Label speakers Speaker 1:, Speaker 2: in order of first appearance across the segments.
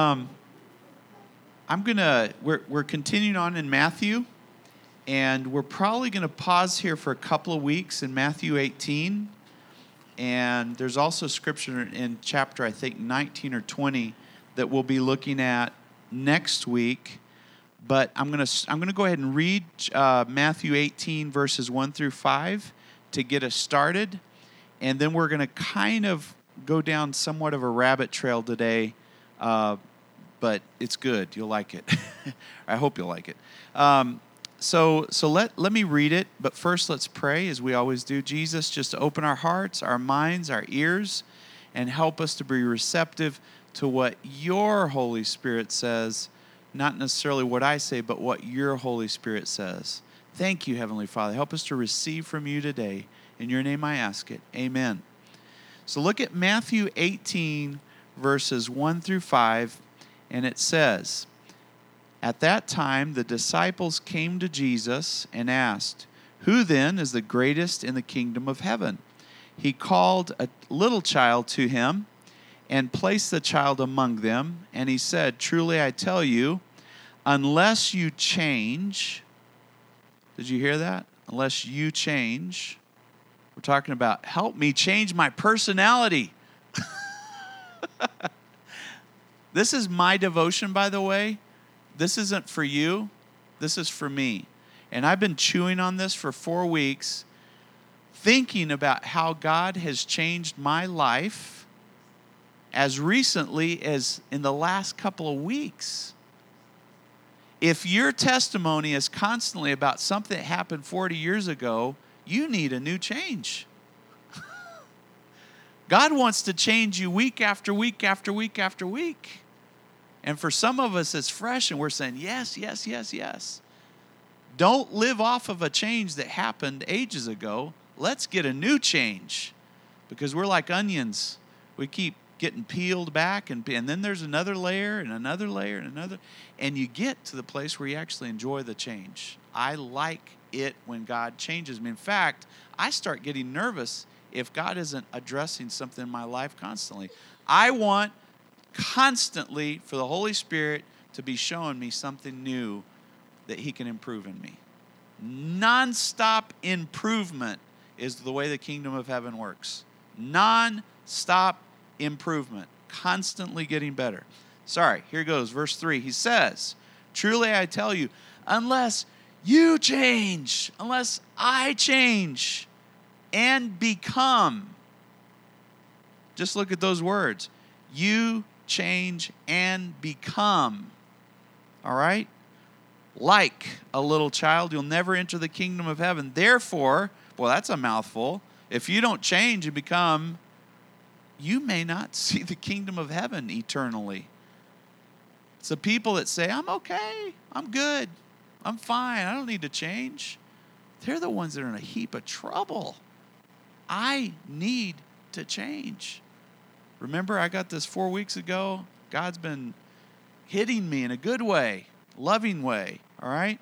Speaker 1: Um, I'm gonna we're we're continuing on in Matthew, and we're probably gonna pause here for a couple of weeks in Matthew 18, and there's also scripture in chapter I think 19 or 20 that we'll be looking at next week. But I'm gonna I'm gonna go ahead and read uh, Matthew 18 verses 1 through 5 to get us started, and then we're gonna kind of go down somewhat of a rabbit trail today. Uh, but it's good. You'll like it. I hope you'll like it. Um, so, so let, let me read it, but first let's pray as we always do. Jesus, just open our hearts, our minds, our ears, and help us to be receptive to what your Holy Spirit says, not necessarily what I say, but what your Holy Spirit says. Thank you, Heavenly Father. Help us to receive from you today. In your name I ask it. Amen. So look at Matthew 18, verses 1 through 5 and it says, At that time the disciples came to Jesus and asked, Who then is the greatest in the kingdom of heaven? He called a little child to him and placed the child among them, and he said, Truly I tell you, unless you change, did you hear that? Unless you change, we're talking about help me change my personality. This is my devotion, by the way. This isn't for you, this is for me. And I've been chewing on this for four weeks, thinking about how God has changed my life as recently as in the last couple of weeks. If your testimony is constantly about something that happened 40 years ago, you need a new change. God wants to change you week after week after week after week. And for some of us, it's fresh and we're saying, yes, yes, yes, yes. Don't live off of a change that happened ages ago. Let's get a new change because we're like onions. We keep getting peeled back, and, and then there's another layer and another layer and another. And you get to the place where you actually enjoy the change. I like it when God changes me. In fact, I start getting nervous if God isn't addressing something in my life constantly. I want constantly for the Holy Spirit to be showing me something new that He can improve in me. Nonstop improvement is the way the kingdom of heaven works. Non-stop improvement, constantly getting better. Sorry, here goes, verse 3. He says, Truly I tell you, unless you change, unless I change, and become. Just look at those words. You change and become. All right? Like a little child, you'll never enter the kingdom of heaven. Therefore, well, that's a mouthful. If you don't change and become, you may not see the kingdom of heaven eternally. It's the people that say, I'm okay, I'm good, I'm fine, I don't need to change. They're the ones that are in a heap of trouble. I need to change. Remember, I got this four weeks ago? God's been hitting me in a good way, loving way, all right?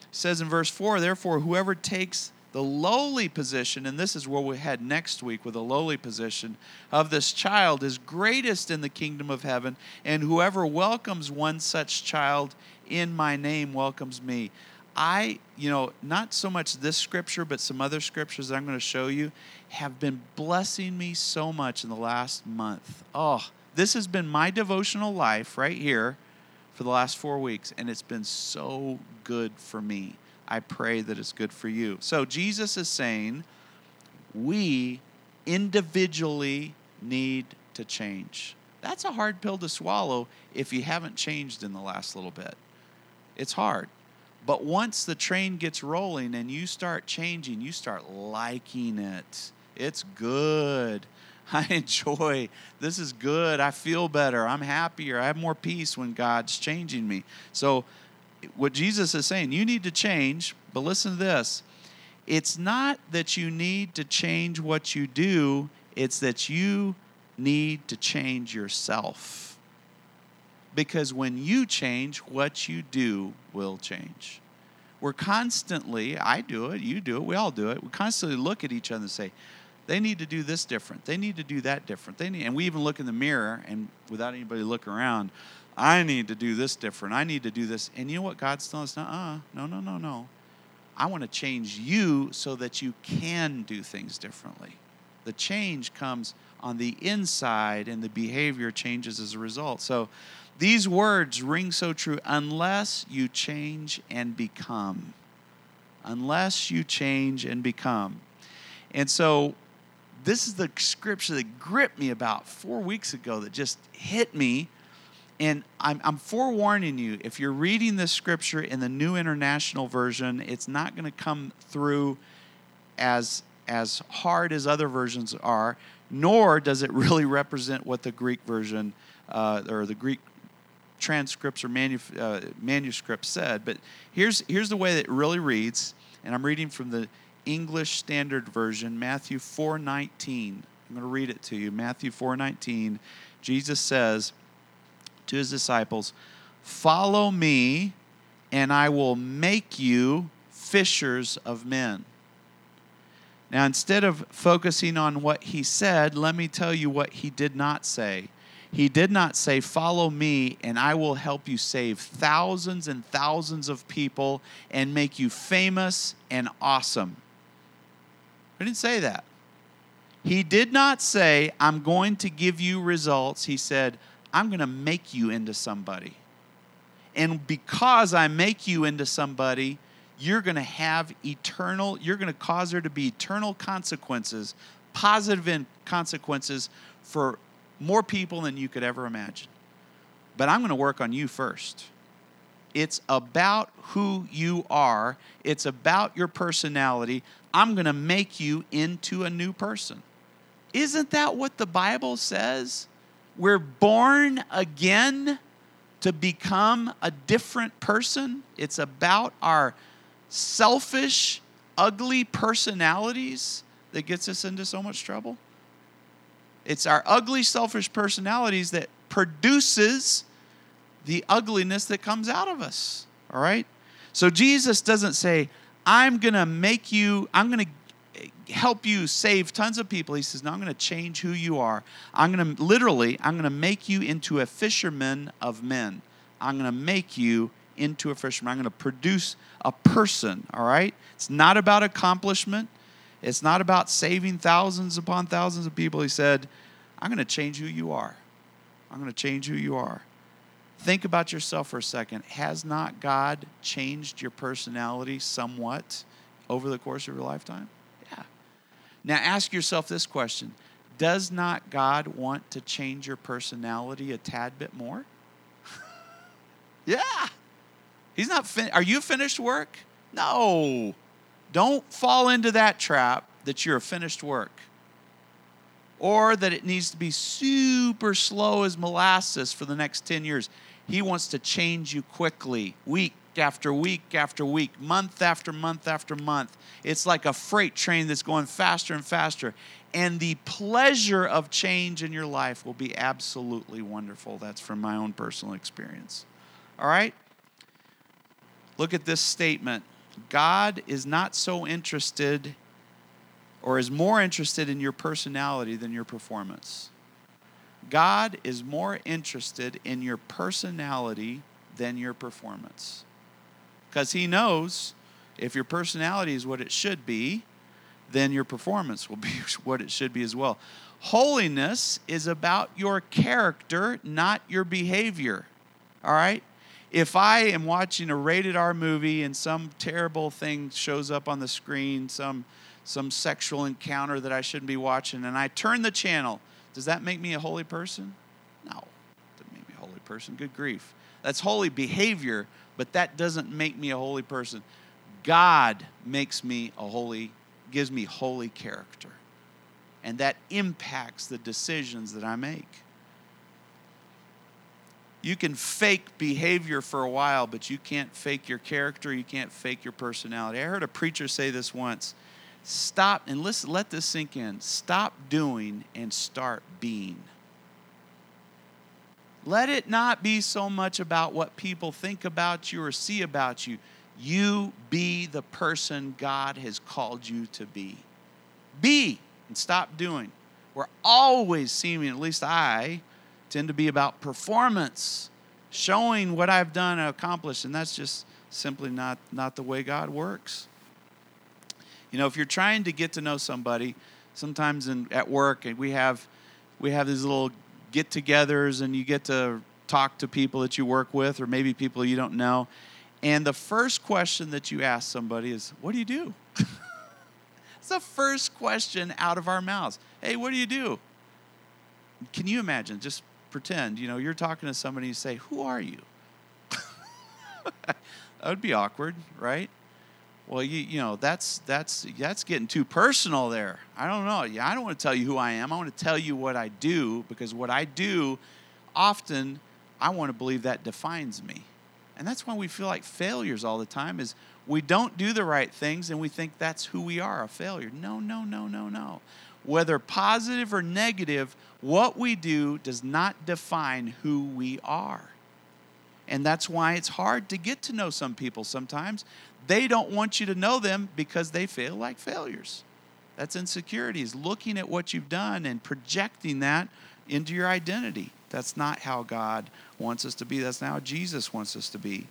Speaker 1: It says in verse 4 Therefore, whoever takes the lowly position, and this is where we head next week with a lowly position of this child, is greatest in the kingdom of heaven, and whoever welcomes one such child in my name welcomes me. I, you know, not so much this scripture, but some other scriptures that I'm going to show you have been blessing me so much in the last month. Oh, this has been my devotional life right here for the last four weeks, and it's been so good for me. I pray that it's good for you. So, Jesus is saying we individually need to change. That's a hard pill to swallow if you haven't changed in the last little bit. It's hard. But once the train gets rolling and you start changing, you start liking it. It's good. I enjoy. This is good. I feel better. I'm happier. I have more peace when God's changing me. So, what Jesus is saying, you need to change, but listen to this. It's not that you need to change what you do, it's that you need to change yourself because when you change, what you do will change. We're constantly, I do it, you do it, we all do it. We constantly look at each other and say, they need to do this different. They need to do that different. They need, and we even look in the mirror and without anybody looking around, I need to do this different. I need to do this. And you know what God's telling us? Uh-uh. No, no, no, no. I want to change you so that you can do things differently. The change comes on the inside and the behavior changes as a result. So these words ring so true unless you change and become. Unless you change and become. And so this is the scripture that gripped me about four weeks ago that just hit me and I'm, I'm forewarning you if you're reading this scripture in the New International Version, it's not going to come through as, as hard as other versions are, nor does it really represent what the Greek version uh, or the Greek transcripts or manu- uh, manuscripts said. But here's, here's the way that it really reads, and I'm reading from the English Standard Version, Matthew 4:19. I'm going to read it to you. Matthew 4:19. Jesus says, to his disciples, Follow me, and I will make you fishers of men. Now, instead of focusing on what he said, let me tell you what he did not say. He did not say, Follow me, and I will help you save thousands and thousands of people and make you famous and awesome. He didn't say that. He did not say, I'm going to give you results. He said, I'm going to make you into somebody. And because I make you into somebody, you're going to have eternal, you're going to cause there to be eternal consequences, positive consequences for more people than you could ever imagine. But I'm going to work on you first. It's about who you are, it's about your personality. I'm going to make you into a new person. Isn't that what the Bible says? We're born again to become a different person. It's about our selfish, ugly personalities that gets us into so much trouble. It's our ugly, selfish personalities that produces the ugliness that comes out of us. All right? So Jesus doesn't say, I'm going to make you, I'm going to help you save tons of people. He says, No, I'm going to change who you are. I'm going to literally, I'm going to make you into a fisherman of men. I'm going to make you into a fisherman. I'm going to produce a person, all right? It's not about accomplishment. It's not about saving thousands upon thousands of people. He said, I'm going to change who you are. I'm going to change who you are. Think about yourself for a second. Has not God changed your personality somewhat over the course of your lifetime? Yeah. Now ask yourself this question Does not God want to change your personality a tad bit more? yeah. He's not fin- Are you finished work? No. Don't fall into that trap that you're a finished work. Or that it needs to be super slow as molasses for the next 10 years. He wants to change you quickly, week after week after week, month after month after month. It's like a freight train that's going faster and faster. And the pleasure of change in your life will be absolutely wonderful. That's from my own personal experience. All right? Look at this statement God is not so interested or is more interested in your personality than your performance. God is more interested in your personality than your performance because he knows if your personality is what it should be, then your performance will be what it should be as well. Holiness is about your character, not your behavior. All right? If I am watching a rated R movie and some terrible thing shows up on the screen, some some sexual encounter that I shouldn't be watching, and I turn the channel, does that make me a holy person? No, doesn't make me a holy person. Good grief. That's holy behavior, but that doesn't make me a holy person. God makes me a holy, gives me holy character. And that impacts the decisions that I make. You can fake behavior for a while, but you can't fake your character, you can't fake your personality. I heard a preacher say this once. Stop and listen, let this sink in. Stop doing and start being. Let it not be so much about what people think about you or see about you. You be the person God has called you to be. Be and stop doing. We're always seeming, at least I tend to be about performance showing what I've done and accomplished, and that's just simply not, not the way God works. You know, if you're trying to get to know somebody, sometimes in, at work, and we have we have these little get-togethers, and you get to talk to people that you work with, or maybe people you don't know. And the first question that you ask somebody is, "What do you do?" it's the first question out of our mouths. Hey, what do you do? Can you imagine? Just pretend, you know, you're talking to somebody. You say, "Who are you?" that would be awkward, right? Well, you you know that's that's that's getting too personal there. I don't know. Yeah, I don't want to tell you who I am. I want to tell you what I do because what I do, often, I want to believe that defines me, and that's why we feel like failures all the time. Is we don't do the right things and we think that's who we are, a failure. No, no, no, no, no. Whether positive or negative, what we do does not define who we are. And that's why it's hard to get to know some people sometimes. They don't want you to know them because they feel like failures. That's insecurity, is looking at what you've done and projecting that into your identity. That's not how God wants us to be. That's not how Jesus wants us to be.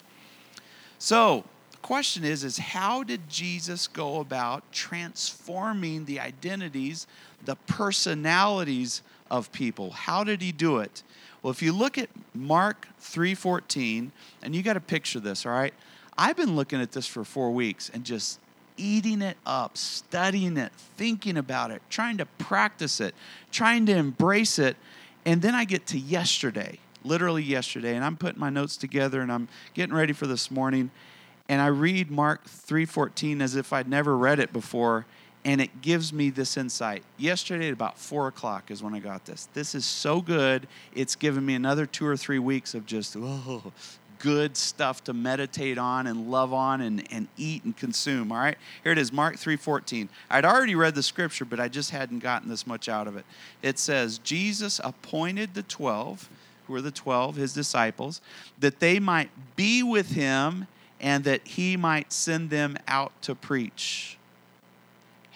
Speaker 1: So, the question is is how did Jesus go about transforming the identities, the personalities of people? How did he do it? Well, if you look at Mark 3:14, and you got to picture this, all right? I've been looking at this for 4 weeks and just eating it up, studying it, thinking about it, trying to practice it, trying to embrace it, and then I get to yesterday, literally yesterday, and I'm putting my notes together and I'm getting ready for this morning, and I read Mark 3:14 as if I'd never read it before, and it gives me this insight. Yesterday at about four o'clock is when I got this. This is so good. It's given me another two or three weeks of just oh, good stuff to meditate on and love on and, and eat and consume. All right, here it is, Mark 3:14. I'd already read the scripture, but I just hadn't gotten this much out of it. It says, Jesus appointed the twelve, who were the twelve, his disciples, that they might be with him and that he might send them out to preach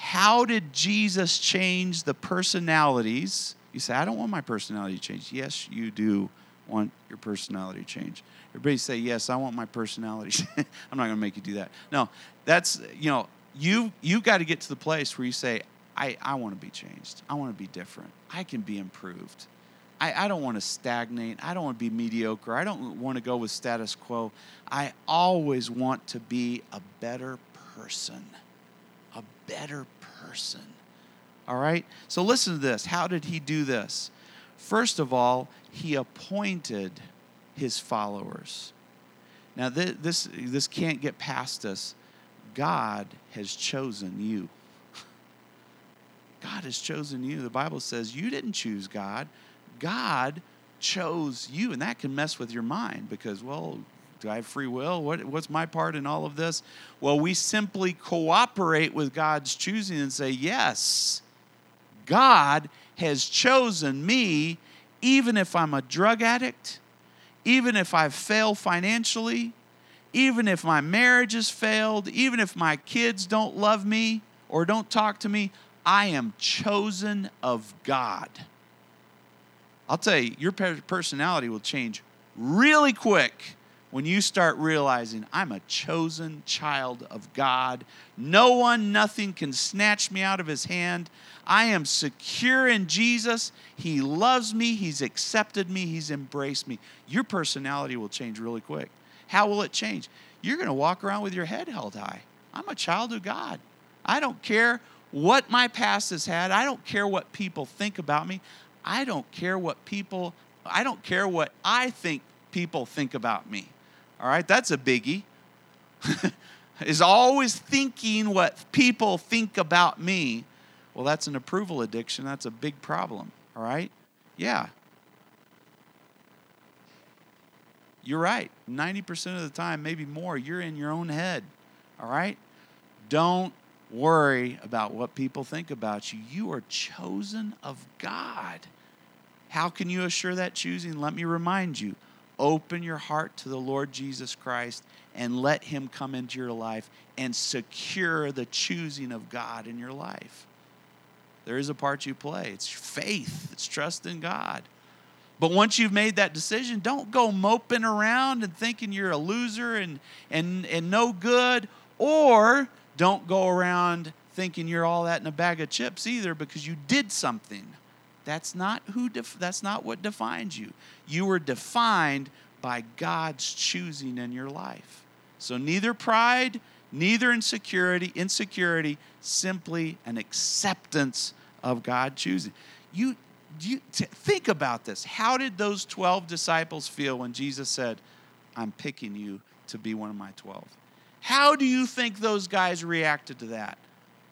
Speaker 1: how did Jesus change the personalities? You say, I don't want my personality to change. Yes, you do want your personality to change. Everybody say, Yes, I want my personality. I'm not going to make you do that. No, that's, you know, you, you got to get to the place where you say, I, I want to be changed. I want to be different. I can be improved. I, I don't want to stagnate. I don't want to be mediocre. I don't want to go with status quo. I always want to be a better person better person. All right? So listen to this. How did he do this? First of all, he appointed his followers. Now, this, this can't get past us. God has chosen you. God has chosen you. The Bible says you didn't choose God, God chose you. And that can mess with your mind because, well, do I have free will? What, what's my part in all of this? Well, we simply cooperate with God's choosing and say, Yes, God has chosen me, even if I'm a drug addict, even if I fail financially, even if my marriage has failed, even if my kids don't love me or don't talk to me, I am chosen of God. I'll tell you, your personality will change really quick when you start realizing I'm a chosen child of God. No one, nothing can snatch me out of his hand. I am secure in Jesus. He loves me. He's accepted me. He's embraced me. Your personality will change really quick. How will it change? You're going to walk around with your head held high. I'm a child of God. I don't care what my past has had. I don't care what people think about me. I don't care what people, I don't care what I think people think about me. All right, that's a biggie. is always thinking what people think about me. Well, that's an approval addiction. That's a big problem. All right? Yeah. You're right. 90% of the time, maybe more, you're in your own head. All right? Don't worry about what people think about you. You are chosen of God. How can you assure that choosing? Let me remind you open your heart to the Lord Jesus Christ and let Him come into your life and secure the choosing of God in your life. There is a part you play. It's faith, it's trust in God. But once you've made that decision, don't go moping around and thinking you're a loser and, and, and no good, or don't go around thinking you're all that in a bag of chips either because you did something. That's not who def- that's not what defines you. You were defined by God's choosing in your life. So neither pride, neither insecurity, insecurity, simply an acceptance of God choosing. You you t- think about this. How did those 12 disciples feel when Jesus said, "I'm picking you to be one of my 12?" How do you think those guys reacted to that?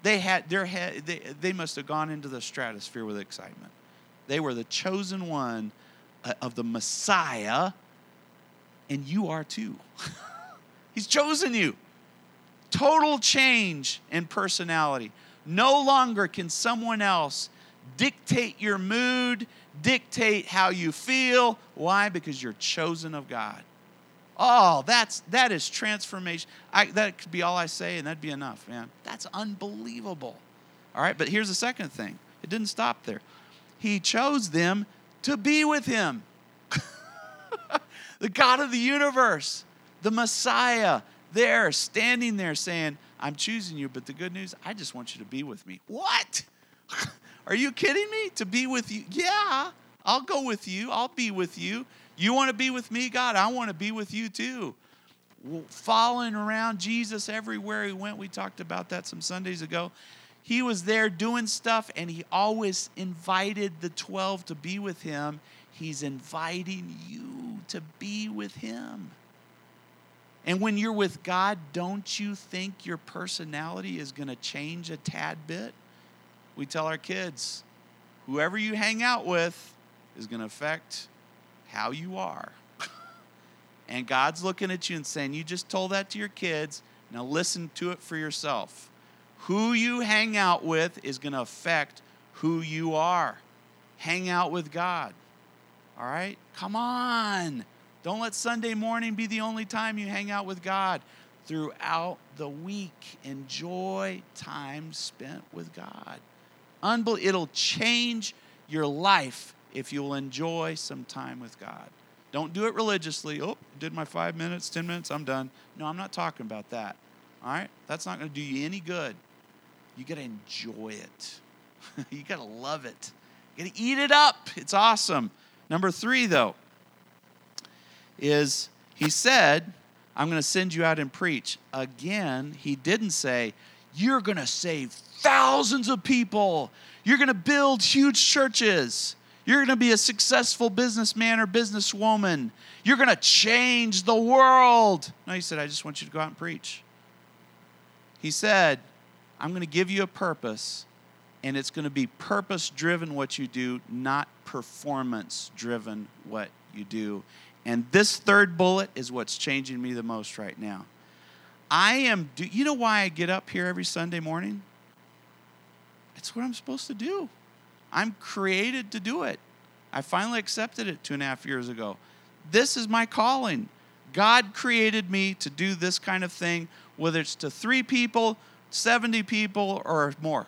Speaker 1: They had their head they, they must have gone into the stratosphere with excitement. They were the chosen one uh, of the Messiah, and you are too. He's chosen you. Total change in personality. No longer can someone else dictate your mood, dictate how you feel. Why? Because you're chosen of God. Oh, that's that is transformation. I, that could be all I say, and that'd be enough, man. That's unbelievable. All right, but here's the second thing. It didn't stop there. He chose them to be with him. the God of the universe, the Messiah, there, standing there saying, I'm choosing you, but the good news, I just want you to be with me. What? Are you kidding me? To be with you? Yeah, I'll go with you. I'll be with you. You want to be with me, God? I want to be with you too. Following around Jesus everywhere he went. We talked about that some Sundays ago he was there doing stuff and he always invited the 12 to be with him. He's inviting you to be with him. And when you're with God, don't you think your personality is going to change a tad bit? We tell our kids, whoever you hang out with is going to affect how you are. and God's looking at you and saying, You just told that to your kids. Now listen to it for yourself. Who you hang out with is going to affect who you are. Hang out with God. All right? Come on. Don't let Sunday morning be the only time you hang out with God. Throughout the week, enjoy time spent with God. Unbel- it'll change your life if you'll enjoy some time with God. Don't do it religiously. Oh, did my five minutes, 10 minutes, I'm done. No, I'm not talking about that. All right? That's not going to do you any good you got to enjoy it. you got to love it. You got to eat it up. It's awesome. Number three, though, is he said, I'm going to send you out and preach. Again, he didn't say, You're going to save thousands of people. You're going to build huge churches. You're going to be a successful businessman or businesswoman. You're going to change the world. No, he said, I just want you to go out and preach. He said, I'm going to give you a purpose, and it's going to be purpose driven what you do, not performance driven what you do. And this third bullet is what's changing me the most right now. I am, do you know why I get up here every Sunday morning? It's what I'm supposed to do. I'm created to do it. I finally accepted it two and a half years ago. This is my calling. God created me to do this kind of thing, whether it's to three people, 70 people or more.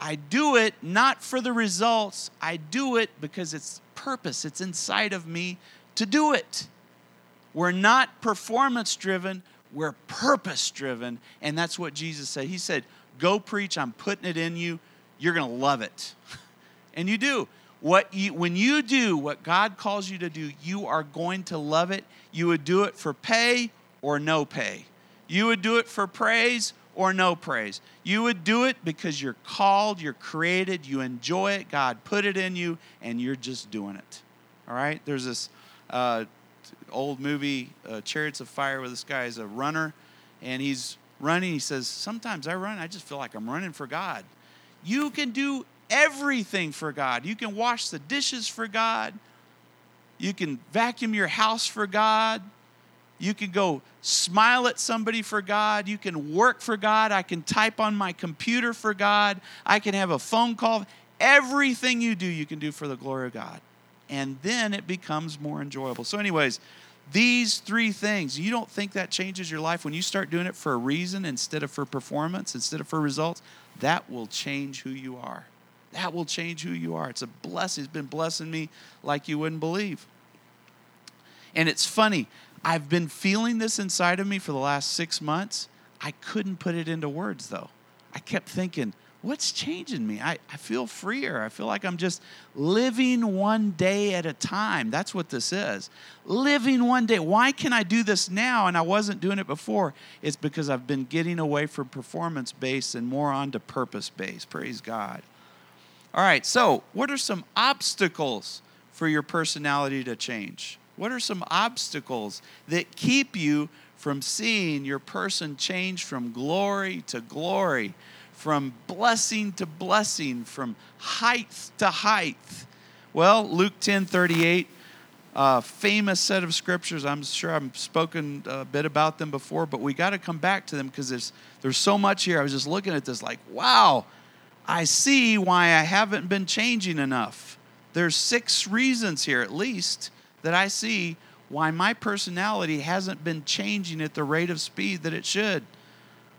Speaker 1: I do it not for the results, I do it because it's purpose, it's inside of me to do it. We're not performance driven, we're purpose driven. And that's what Jesus said. He said, Go preach, I'm putting it in you, you're going to love it. and you do. What you, when you do what God calls you to do, you are going to love it. You would do it for pay or no pay. You would do it for praise or no praise. You would do it because you're called, you're created, you enjoy it, God put it in you, and you're just doing it. All right? There's this uh, old movie, uh, Chariots of Fire, where this guy is a runner, and he's running. He says, Sometimes I run, I just feel like I'm running for God. You can do everything for God. You can wash the dishes for God. You can vacuum your house for God. You can go smile at somebody for God. You can work for God. I can type on my computer for God. I can have a phone call. Everything you do, you can do for the glory of God. And then it becomes more enjoyable. So, anyways, these three things, you don't think that changes your life when you start doing it for a reason instead of for performance, instead of for results? That will change who you are. That will change who you are. It's a blessing. It's been blessing me like you wouldn't believe. And it's funny, I've been feeling this inside of me for the last six months. I couldn't put it into words though. I kept thinking, what's changing me? I, I feel freer. I feel like I'm just living one day at a time. That's what this is. Living one day. Why can I do this now and I wasn't doing it before? It's because I've been getting away from performance based and more onto purpose based. Praise God. All right, so what are some obstacles for your personality to change? What are some obstacles that keep you from seeing your person change from glory to glory? from blessing to blessing, from height to height. Well, Luke 10 38, a famous set of scriptures. I'm sure I've spoken a bit about them before, but we got to come back to them because there's, there's so much here. I was just looking at this like, wow, I see why I haven't been changing enough. There's six reasons here, at least, that I see why my personality hasn't been changing at the rate of speed that it should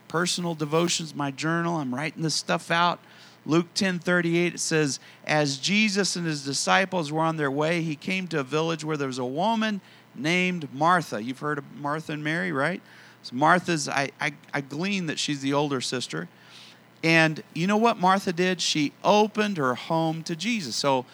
Speaker 1: personal devotions, my journal. I'm writing this stuff out. Luke 10 38, it says, As Jesus and his disciples were on their way, he came to a village where there was a woman named Martha. You've heard of Martha and Mary, right? So Martha's, I, I, I glean that she's the older sister. And you know what Martha did? She opened her home to Jesus. So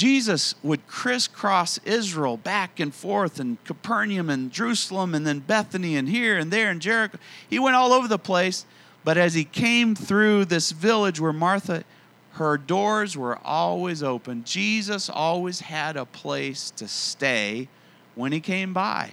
Speaker 1: Jesus would crisscross Israel back and forth and Capernaum and Jerusalem and then Bethany and here and there and Jericho. He went all over the place. But as he came through this village where Martha, her doors were always open, Jesus always had a place to stay when he came by.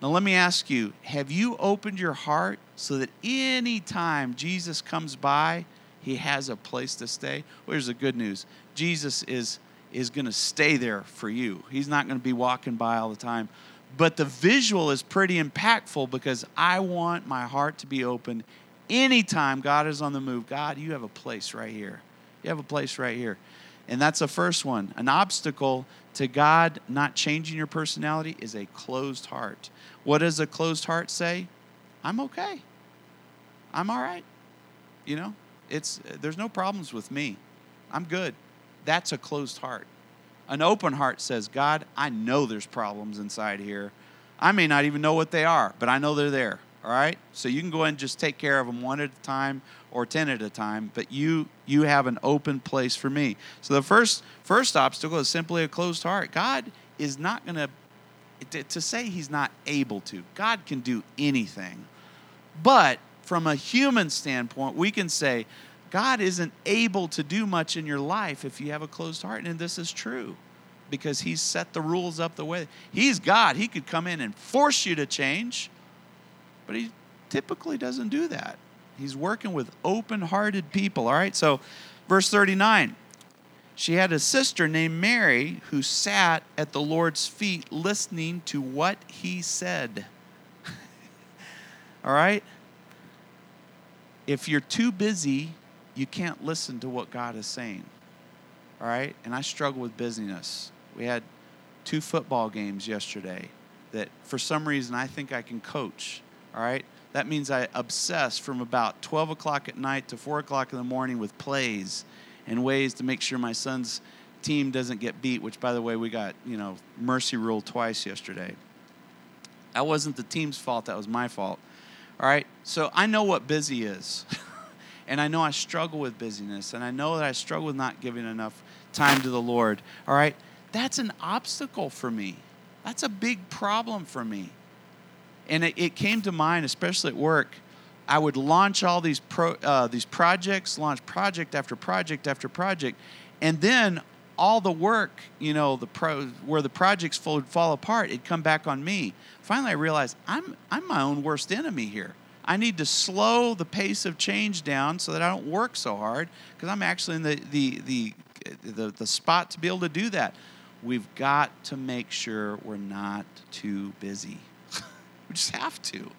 Speaker 1: Now, let me ask you have you opened your heart so that any time Jesus comes by, he has a place to stay? Well, here's the good news Jesus is is going to stay there for you. He's not going to be walking by all the time. But the visual is pretty impactful because I want my heart to be open anytime God is on the move. God, you have a place right here. You have a place right here. And that's the first one. An obstacle to God not changing your personality is a closed heart. What does a closed heart say? I'm okay. I'm all right. You know, it's there's no problems with me. I'm good. That's a closed heart. An open heart says, God, I know there's problems inside here. I may not even know what they are, but I know they're there. All right? So you can go and just take care of them one at a time or 10 at a time, but you you have an open place for me. So the first first obstacle is simply a closed heart. God is not going to to say he's not able to. God can do anything. But from a human standpoint, we can say, God isn't able to do much in your life if you have a closed heart. And this is true because He's set the rules up the way. He's God. He could come in and force you to change, but He typically doesn't do that. He's working with open hearted people. All right, so verse 39 she had a sister named Mary who sat at the Lord's feet listening to what He said. all right? If you're too busy you can't listen to what God is saying. All right? And I struggle with busyness. We had two football games yesterday that for some reason I think I can coach. All right? That means I obsess from about 12 o'clock at night to 4 o'clock in the morning with plays and ways to make sure my son's team doesn't get beat, which, by the way, we got, you know, mercy rule twice yesterday. That wasn't the team's fault, that was my fault. All right? So I know what busy is. And I know I struggle with busyness, and I know that I struggle with not giving enough time to the Lord. All right? That's an obstacle for me. That's a big problem for me. And it, it came to mind, especially at work. I would launch all these pro, uh, these projects, launch project after project after project, and then all the work, you know, the pro where the projects would fall apart, it'd come back on me. Finally, I realized I'm I'm my own worst enemy here. I need to slow the pace of change down so that I don't work so hard because I'm actually in the, the, the, the, the spot to be able to do that. We've got to make sure we're not too busy. we just have to.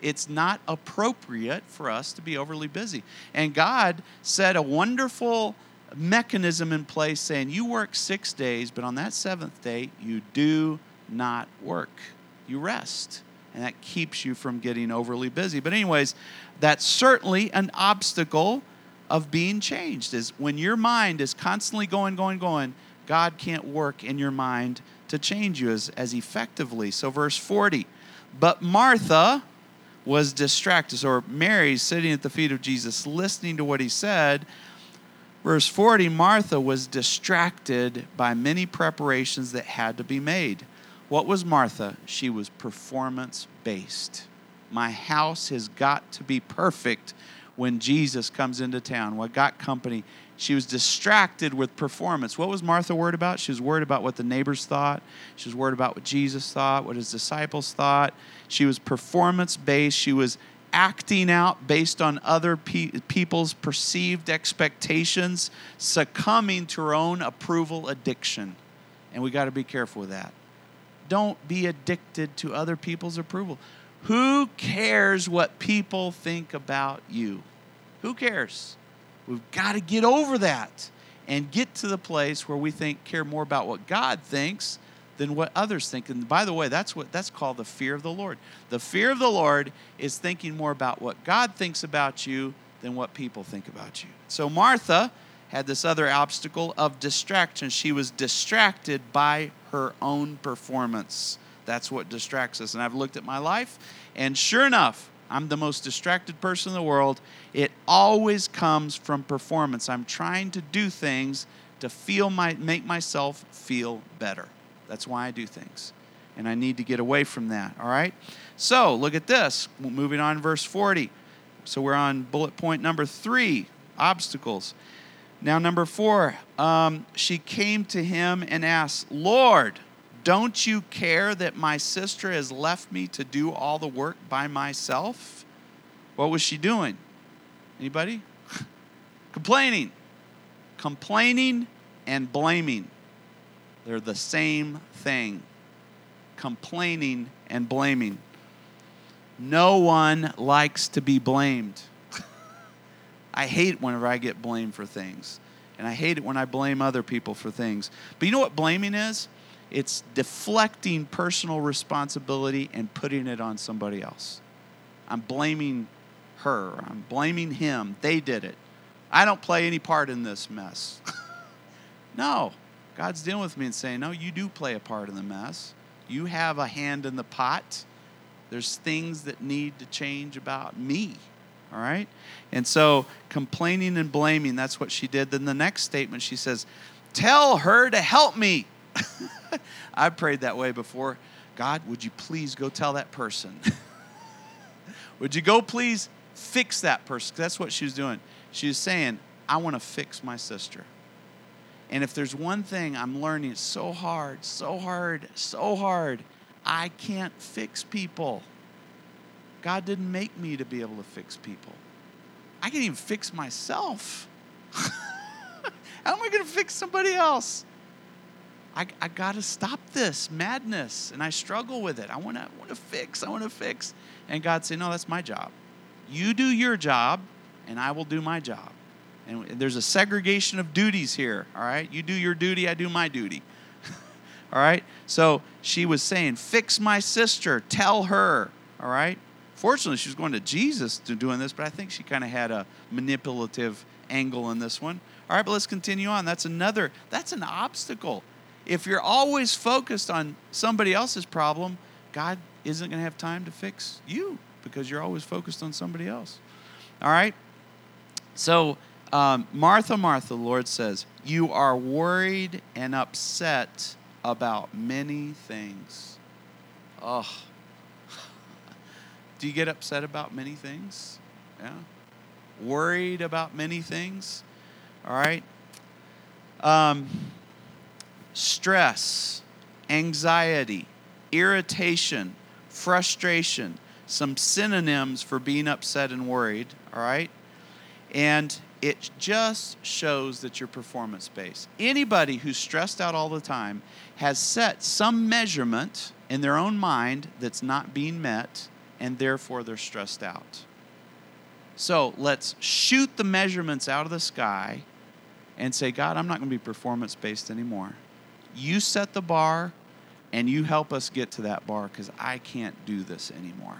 Speaker 1: It's not appropriate for us to be overly busy. And God set a wonderful mechanism in place saying, You work six days, but on that seventh day, you do not work. You rest and that keeps you from getting overly busy. But, anyways, that's certainly an obstacle of being changed is when your mind is constantly going, going, going, God can't work in your mind to change you as, as effectively. So, verse 40, but Martha was distracted, or Mary sitting at the feet of Jesus, listening to what he said. Verse 40 Martha was distracted by many preparations that had to be made. What was Martha? She was performance based. My house has got to be perfect when Jesus comes into town. What got company? She was distracted with performance. What was Martha worried about? She was worried about what the neighbors thought. She was worried about what Jesus thought, what his disciples thought. She was performance based. She was acting out based on other pe- people's perceived expectations, succumbing to her own approval addiction. And we got to be careful with that. Don't be addicted to other people's approval. Who cares what people think about you? Who cares? We've got to get over that and get to the place where we think care more about what God thinks than what others think. And by the way, that's what that's called the fear of the Lord. The fear of the Lord is thinking more about what God thinks about you than what people think about you. So Martha had this other obstacle of distraction. She was distracted by her own performance. That's what distracts us. And I've looked at my life, and sure enough, I'm the most distracted person in the world. It always comes from performance. I'm trying to do things to feel my make myself feel better. That's why I do things. And I need to get away from that, all right? So, look at this. Moving on verse 40. So, we're on bullet point number 3, obstacles. Now, number 4, um, she came to him and asked, "Lord, don't you care that my sister has left me to do all the work by myself? What was she doing? Anybody? Complaining. Complaining and blaming. They're the same thing. Complaining and blaming. No one likes to be blamed. I hate whenever I get blamed for things. And I hate it when I blame other people for things. But you know what blaming is? It's deflecting personal responsibility and putting it on somebody else. I'm blaming her. I'm blaming him. They did it. I don't play any part in this mess. no. God's dealing with me and saying, No, you do play a part in the mess. You have a hand in the pot. There's things that need to change about me. All right? And so complaining and blaming, that's what she did. Then the next statement, she says, Tell her to help me. I've prayed that way before. God, would you please go tell that person? would you go please fix that person? That's what she was doing. She was saying, I want to fix my sister. And if there's one thing I'm learning, it's so hard, so hard, so hard. I can't fix people. God didn't make me to be able to fix people. I can't even fix myself. How am I going to fix somebody else? I, I got to stop this madness. And I struggle with it. I want to want to fix. I want to fix. And God said, No, that's my job. You do your job, and I will do my job. And there's a segregation of duties here. All right. You do your duty, I do my duty. all right. So she was saying, Fix my sister. Tell her. All right. Fortunately, she was going to Jesus to doing this, but I think she kind of had a manipulative angle in this one. All right, but let's continue on. That's another, that's an obstacle if you're always focused on somebody else's problem, God isn't going to have time to fix you because you're always focused on somebody else. All right? So, um, Martha, Martha, the Lord says, You are worried and upset about many things. Oh. Do you get upset about many things? Yeah. Worried about many things? All right. Um, stress, anxiety, irritation, frustration, some synonyms for being upset and worried, all right? And it just shows that you're performance based. Anybody who's stressed out all the time has set some measurement in their own mind that's not being met, and therefore they're stressed out. So let's shoot the measurements out of the sky and say, God, I'm not going to be performance based anymore. You set the bar and you help us get to that bar because I can't do this anymore.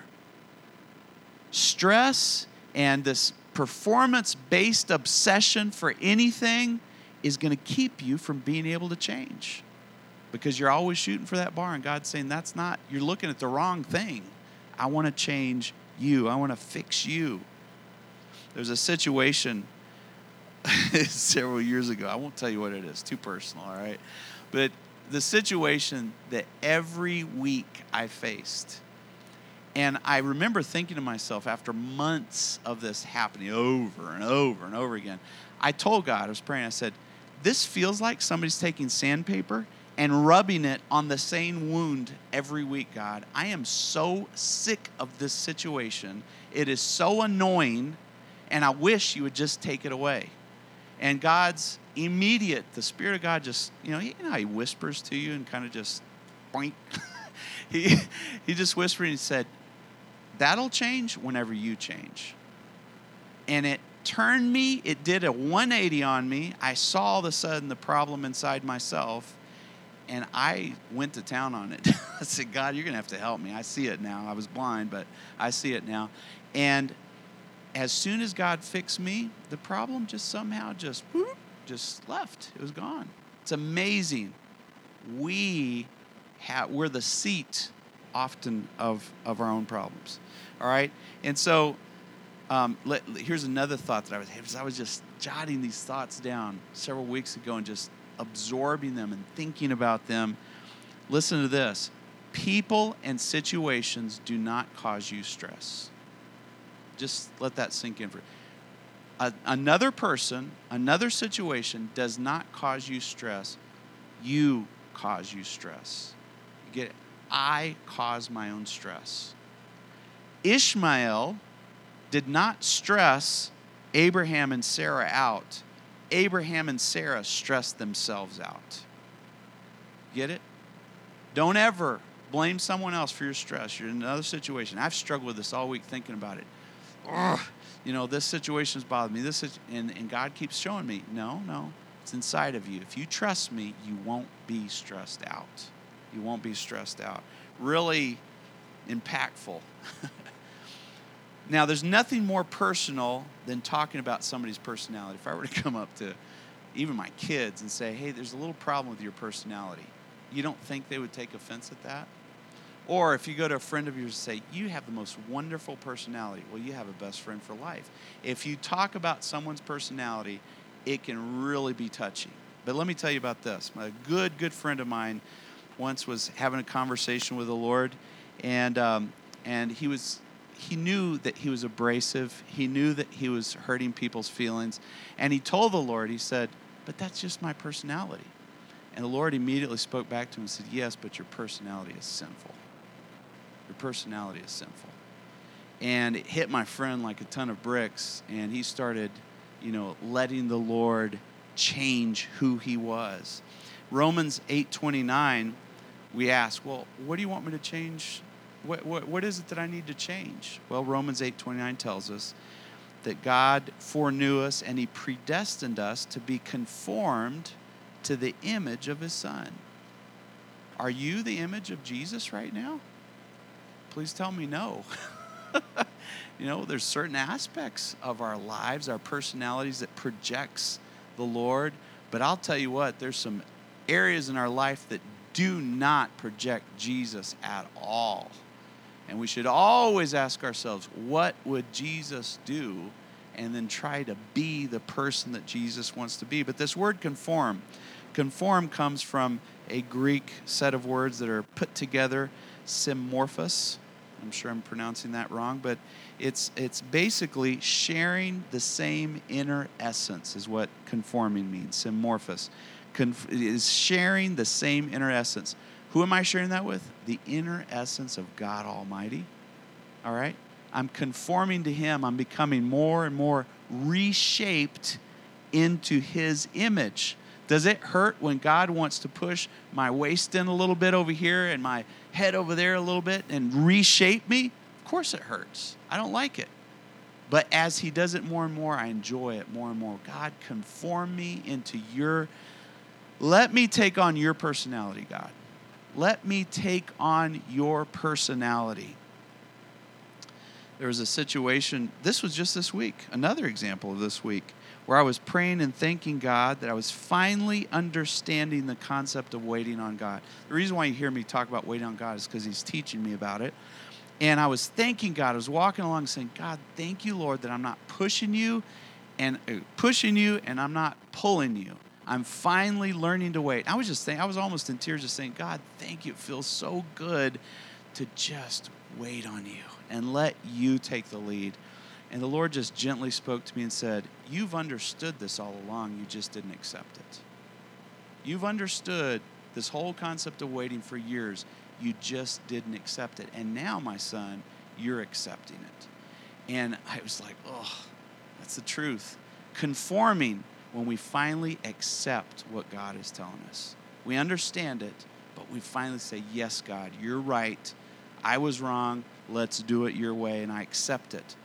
Speaker 1: Stress and this performance based obsession for anything is going to keep you from being able to change because you're always shooting for that bar and God's saying that's not you're looking at the wrong thing. I want to change you. I want to fix you. There's a situation several years ago. I won't tell you what it is. Too personal, all right? But the situation that every week I faced. And I remember thinking to myself after months of this happening over and over and over again, I told God, I was praying, I said, This feels like somebody's taking sandpaper and rubbing it on the same wound every week, God. I am so sick of this situation. It is so annoying, and I wish you would just take it away. And God's immediate, the Spirit of God just, you know, you know how He whispers to you and kind of just, boink. he, he just whispered and said, That'll change whenever you change. And it turned me, it did a 180 on me. I saw all of a sudden the problem inside myself and I went to town on it. I said, God, you're going to have to help me. I see it now. I was blind, but I see it now. And as soon as God fixed me, the problem just somehow just whoop, just left. It was gone. It's amazing. We have we're the seat often of of our own problems. All right, and so um, let, here's another thought that I was I was just jotting these thoughts down several weeks ago and just absorbing them and thinking about them. Listen to this: people and situations do not cause you stress. Just let that sink in for a, another person, another situation does not cause you stress. You cause you stress. You get it? I cause my own stress. Ishmael did not stress Abraham and Sarah out. Abraham and Sarah stressed themselves out. Get it? Don't ever blame someone else for your stress. You're in another situation. I've struggled with this all week thinking about it. Ugh, you know, this situation has bothered me. This is, and, and God keeps showing me, no, no, it's inside of you. If you trust me, you won't be stressed out. You won't be stressed out. Really impactful. now, there's nothing more personal than talking about somebody's personality. If I were to come up to even my kids and say, hey, there's a little problem with your personality, you don't think they would take offense at that? Or if you go to a friend of yours and say, You have the most wonderful personality, well, you have a best friend for life. If you talk about someone's personality, it can really be touchy. But let me tell you about this. A good, good friend of mine once was having a conversation with the Lord, and, um, and he was. He knew that he was abrasive. He knew that he was hurting people's feelings. And he told the Lord, he said, But that's just my personality. And the Lord immediately spoke back to him and said, Yes, but your personality is sinful. Your personality is sinful. And it hit my friend like a ton of bricks, and he started, you know, letting the Lord change who he was. Romans 8:29, we ask, well, what do you want me to change? What, what, what is it that I need to change? Well, Romans 8:29 tells us that God foreknew us and he predestined us to be conformed to the image of his son. Are you the image of Jesus right now? please tell me no. you know, there's certain aspects of our lives, our personalities that projects the Lord, but I'll tell you what, there's some areas in our life that do not project Jesus at all. And we should always ask ourselves, what would Jesus do? And then try to be the person that Jesus wants to be. But this word conform, conform comes from a Greek set of words that are put together, symorphos, I'm sure I'm pronouncing that wrong, but it's it's basically sharing the same inner essence is what conforming means. Symorphos Conf- is sharing the same inner essence. Who am I sharing that with? The inner essence of God Almighty. All right? I'm conforming to Him. I'm becoming more and more reshaped into His image. Does it hurt when God wants to push my waist in a little bit over here and my head over there a little bit and reshape me? Of course it hurts. I don't like it. But as He does it more and more, I enjoy it more and more. God, conform me into your. Let me take on your personality, God. Let me take on your personality. There was a situation, this was just this week, another example of this week, where I was praying and thanking God that I was finally understanding the concept of waiting on God. The reason why you hear me talk about waiting on God is because He's teaching me about it. And I was thanking God. I was walking along saying, God, thank you, Lord, that I'm not pushing you and uh, pushing you and I'm not pulling you. I'm finally learning to wait. I was just saying, I was almost in tears just saying, God, thank you. It feels so good to just wait on you and let you take the lead. And the Lord just gently spoke to me and said, You've understood this all along, you just didn't accept it. You've understood this whole concept of waiting for years, you just didn't accept it. And now, my son, you're accepting it. And I was like, Oh, that's the truth. Conforming when we finally accept what God is telling us. We understand it, but we finally say, Yes, God, you're right. I was wrong. Let's do it your way, and I accept it.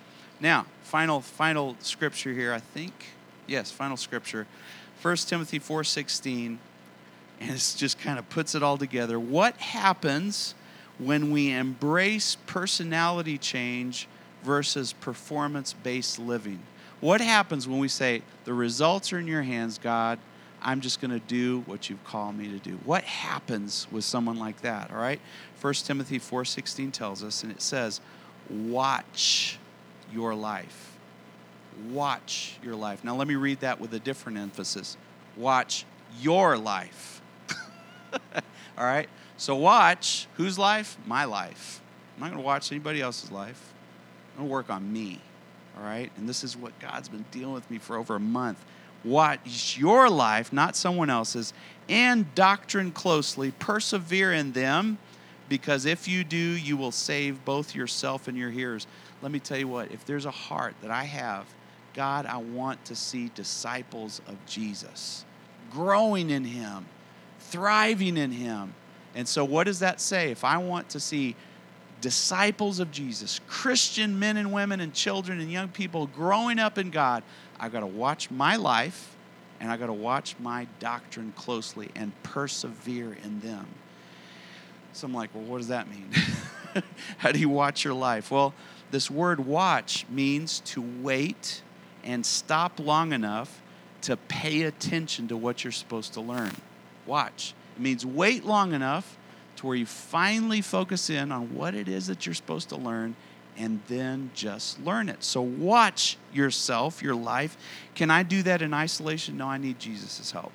Speaker 1: Now, final final scripture here, I think. Yes, final scripture. 1 Timothy 4:16 and it just kind of puts it all together. What happens when we embrace personality change versus performance-based living? What happens when we say, The results are in your hands, God? I'm just going to do what you've called me to do. What happens with someone like that, all right? 1 Timothy 4:16 tells us and it says, "Watch your life." Watch your life. Now let me read that with a different emphasis. Watch your life. all right? So watch whose life? My life. I'm not going to watch anybody else's life. I'm going to work on me. All right? And this is what God's been dealing with me for over a month watch your life, not someone else's, and doctrine closely. Persevere in them, because if you do, you will save both yourself and your hearers. Let me tell you what, if there's a heart that I have, God, I want to see disciples of Jesus growing in Him, thriving in Him. And so, what does that say? If I want to see disciples of Jesus, Christian men and women and children and young people growing up in God, I've got to watch my life and I've got to watch my doctrine closely and persevere in them. So I'm like, well, what does that mean? How do you watch your life? Well, this word watch means to wait and stop long enough to pay attention to what you're supposed to learn. Watch. It means wait long enough to where you finally focus in on what it is that you're supposed to learn and then just learn it. So watch yourself, your life. Can I do that in isolation? No, I need Jesus' help.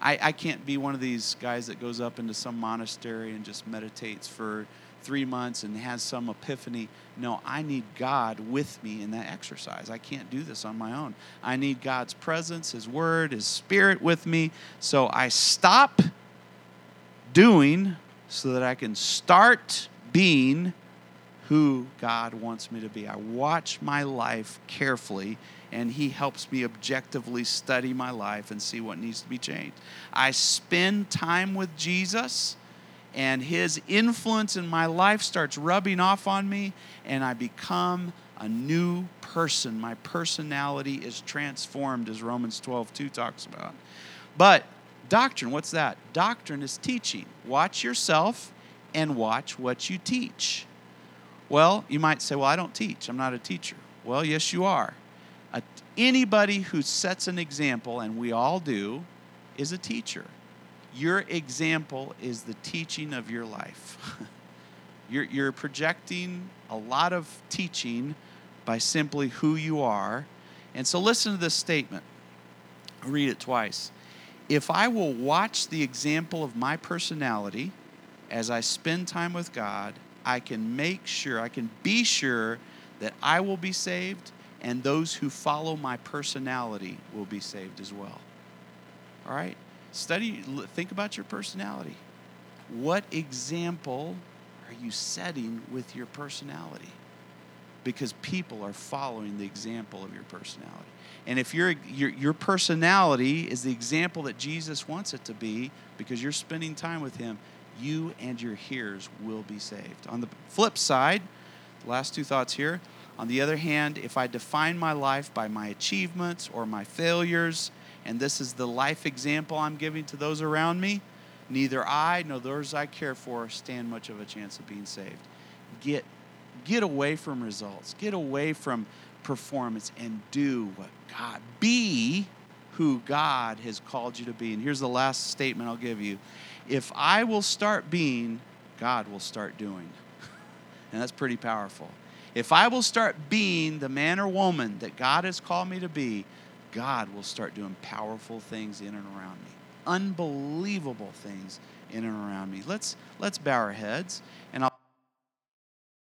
Speaker 1: I, I can't be one of these guys that goes up into some monastery and just meditates for three months and has some epiphany. No, I need God with me in that exercise. I can't do this on my own. I need God's presence, His Word, His Spirit with me. So I stop doing so that I can start being who God wants me to be. I watch my life carefully, and He helps me objectively study my life and see what needs to be changed. I spend time with Jesus, and His influence in my life starts rubbing off on me, and I become a new person. My personality is transformed, as Romans 12 2 talks about. But doctrine, what's that? Doctrine is teaching. Watch yourself and watch what you teach. Well, you might say, Well, I don't teach. I'm not a teacher. Well, yes, you are. A, anybody who sets an example, and we all do, is a teacher. Your example is the teaching of your life. you're, you're projecting a lot of teaching by simply who you are. And so, listen to this statement. I'll read it twice. If I will watch the example of my personality as I spend time with God, I can make sure, I can be sure that I will be saved and those who follow my personality will be saved as well. All right? Study, think about your personality. What example are you setting with your personality? Because people are following the example of your personality. And if your, your, your personality is the example that Jesus wants it to be, because you're spending time with Him, you and your hearers will be saved. On the flip side, the last two thoughts here. On the other hand, if I define my life by my achievements or my failures, and this is the life example I'm giving to those around me, neither I nor those I care for stand much of a chance of being saved. Get Get away from results. Get away from performance and do what God be who God has called you to be. And here's the last statement I'll give you. If I will start being, God will start doing. and that's pretty powerful. If I will start being the man or woman that God has called me to be, God will start doing powerful things in and around me. Unbelievable things in and around me. Let's let's bow our heads and I'll